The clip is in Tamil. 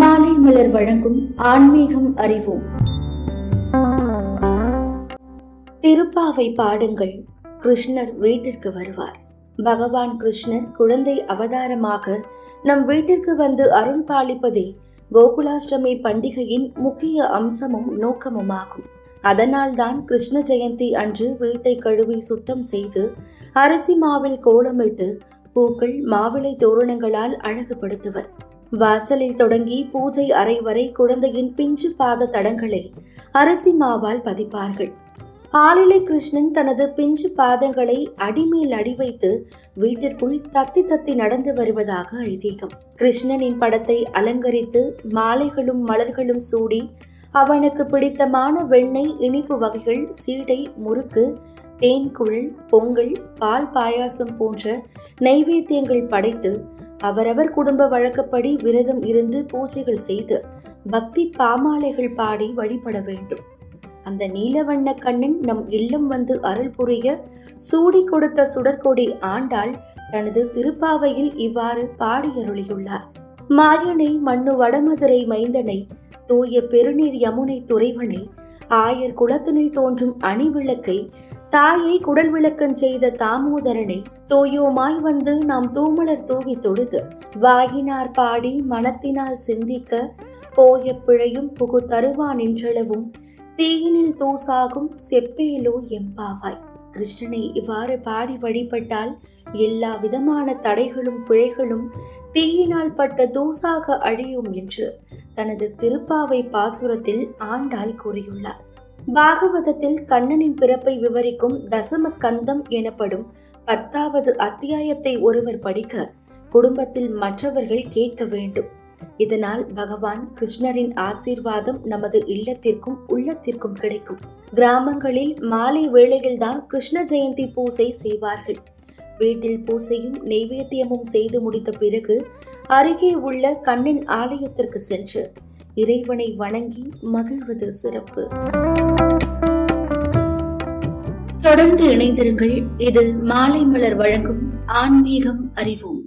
மாலை மலர் வழங்கும் ஆன்மீகம் அறிவோம். திருப்பாவை பாடுங்கள். கிருஷ்ணர் வீட்டிற்கு வருவார். பகவான் கிருஷ்ணர் குழந்தை அவதாரமாக நம் வீட்டிற்கு வந்து அருள் பாலிப்பதே கோகுலாஷ்டமி பண்டிகையின் முக்கிய அம்சமும் நோக்கமுமாகும். அதனால்தான் கிருஷ்ண ஜெயந்தி அன்று வீட்டை கழுவி சுத்தம் செய்து அரிசி மாவில் கோலமிட்டு பூக்கள் மாவிளை தோரணங்களால் அழகுபடுத்துவர். வாசலில் தொடங்கி பூஜை அறை வரை குழந்தையின் பிஞ்சு பாத தடங்களை அரசி மாவால் பதிப்பார்கள். ஆளிலை கிருஷ்ணன் தனது பிஞ்சு பாதங்களை அடிமேல் அடி வைத்து வீட்டிற்குள் தத்தி தத்தி நடந்து வருவதாக ஐதீகம். கிருஷ்ணனின் படத்தை அலங்கரித்து மாலைகளும் மலர்களும் சூடி அவனுக்கு பிடித்தமான வெண்ணெய் இனிப்பு வகைகள் சீடை முறுக்கு தேன் பொங்கல் பால் பாயாசம் போன்ற நைவேத்தியங்கள் படைத்து அவரவர் குடும்ப வழக்கப்படி விரதம் இருந்து பூஜைகள் செய்து பக்தி பாமாலைகள் பாடி வழிபட வேண்டும். அந்த நீலவண்ண கண்ணன் நம் இல்லம் வந்து அருள் புரிய சூடி கொடுத்த சுடற்கொடி ஆண்டாள் தனது திருப்பாவையில் இவ்வாறு பாடியருளியுள்ளார். மாயனை மண்ணு வடமதுரை மைந்தனை தூய பெருநீர் யமுனை துறைவனை ஆயர் குளத்தினில் தோன்றும் அணி விளக்கை தாயை குடல் விளக்கம் செய்த தாமோதரனை தோயோமாய் வந்து நாம் தூமலர் தூவி தொழுது வாயினார் பாடி மனத்தினால் சிந்திக்க போய பிழையும் புகு தருவா நின்றளவும் தீயினில் தூசாகும் செப்பேலோ எம்பாவாய். கிருஷ்ணனை இவ்வாறு பாடி வழிபட்டால் எல்லா விதமான தடைகளும் பிழைகளும் தீயினால் பட்ட தூசாக அழியும் என்று தனது திருப்பாவை பாசுரத்தில் ஆண்டாள் கூறியுள்ளார். பாகவதத்தில் கண்ணனின் பிறப்பை விவரிக்கும் தசம ஸ்கந்தம் எனப்படும் பத்தாவது அத்தியாயத்தை ஒருவர் படிக்க குடும்பத்தில் மற்றவர்கள் கேட்க வேண்டும். இதனால் பகவான் கிருஷ்ணரின் ஆசீர்வாதம் நமது இல்லத்திற்கும் உள்ளத்திற்கும் கிடைக்கும். கிராமங்களில் மாலை வேளையில்தான் கிருஷ்ண ஜெயந்தி பூசை செய்வார்கள். வீட்டில் பூசையும் நெய்வேத்தியமும் செய்து முடித்த பிறகு அருகே உள்ள கண்ணன் ஆலயத்திற்கு சென்று இறைவனை வணங்கி மகிழ்வது சிறப்பு. தொடர்ந்து இணைந்திருங்கள். இது மாலை மலர் வழங்கும் ஆன்மீகம் அறிவோம்.